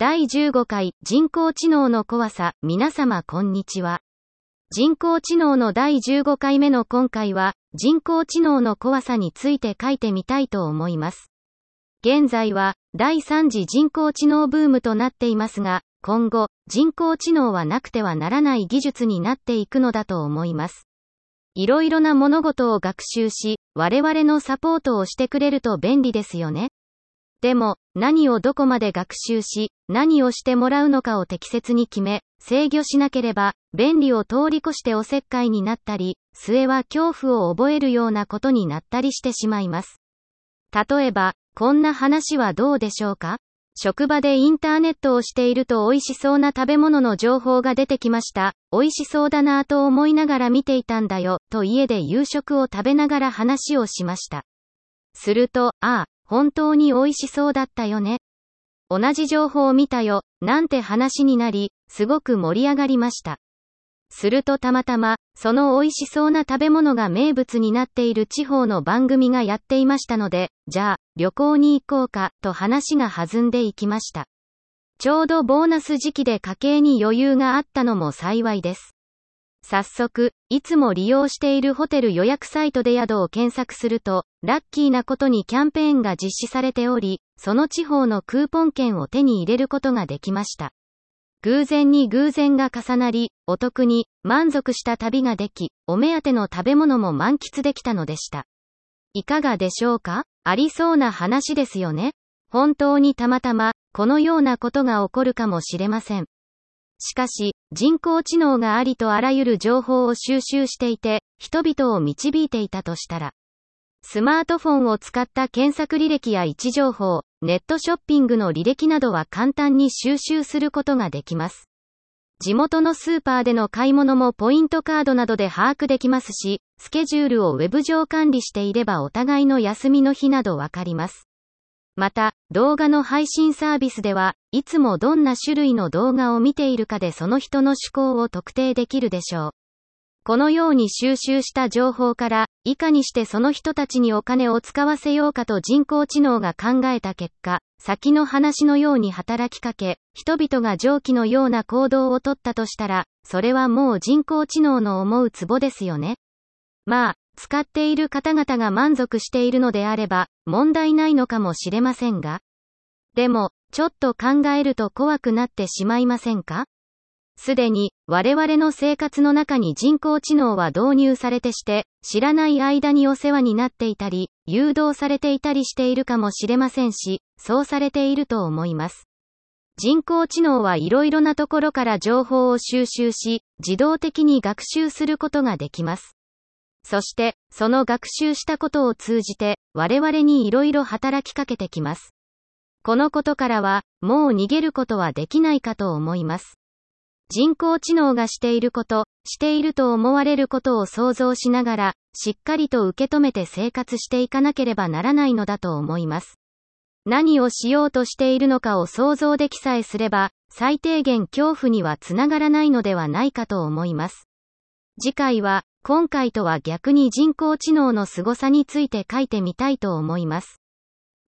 第15回人工知能の怖さ、皆様こんにちは。人工知能の第15回目の今回は、人工知能の怖さについて書いてみたいと思います。現在は、第3次人工知能ブームとなっていますが、今後、人工知能はなくてはならない技術になっていくのだと思います。いろいろな物事を学習し、我々のサポートをしてくれると便利ですよね。でも、何をどこまで学習し、何をしてもらうのかを適切に決め、制御しなければ、便利を通り越しておせっかいになったり、末は恐怖を覚えるようなことになったりしてしまいます。例えば、こんな話はどうでしょうか？職場でインターネットをしていると美味しそうな食べ物の情報が出てきました。美味しそうだなぁと思いながら見ていたんだよ、と家で夕食を食べながら話をしました。すると、ああ、本当に美味しそうだったよね。同じ情報を見たよ、なんて話になり、すごく盛り上がりました。するとたまたま、その美味しそうな食べ物が名物になっている地方の番組がやっていましたので、じゃあ、旅行に行こうか、と話が弾んでいきました。ちょうどボーナス時期で家計に余裕があったのも幸いです。早速、いつも利用しているホテル予約サイトで宿を検索すると、ラッキーなことにキャンペーンが実施されており、その地方のクーポン券を手に入れることができました。偶然に偶然が重なり、お得に満足した旅ができ、お目当ての食べ物も満喫できたのでした。いかがでしょうか？ありそうな話ですよね？本当にたまたま、このようなことが起こるかもしれません。しかし、人工知能がありとあらゆる情報を収集していて、人々を導いていたとしたら、スマートフォンを使った検索履歴や位置情報、ネットショッピングの履歴などは簡単に収集することができます。地元のスーパーでの買い物もポイントカードなどで把握できますし、スケジュールをウェブ上管理していればお互いの休みの日などわかります。また、動画の配信サービスでは、いつもどんな種類の動画を見ているかでその人の思考を特定できるでしょう。このように収集した情報から、いかにしてその人たちにお金を使わせようかと人工知能が考えた結果、先の話のように働きかけ、人々が蒸気のような行動をとったとしたら、それはもう人工知能の思うツボですよね。まあ、使っている方々が満足しているのであれば、問題ないのかもしれませんが。でも、ちょっと考えると怖くなってしまいませんか？すでに、我々の生活の中に人工知能は導入されてして、知らない間にお世話になっていたり、誘導されていたりしているかもしれませんし、そうされていると思います。人工知能はいろいろなところから情報を収集し、自動的に学習することができます。そして、その学習したことを通じて、我々に色々働きかけてきます。このことからは、もう逃げることはできないかと思います。人工知能がしていること、していると思われることを想像しながら、しっかりと受け止めて生活していかなければならないのだと思います。何をしようとしているのかを想像できさえすれば、最低限恐怖にはつながらないのではないかと思います。次回は、今回とは逆に人工知能の凄さについて書いてみたいと思います。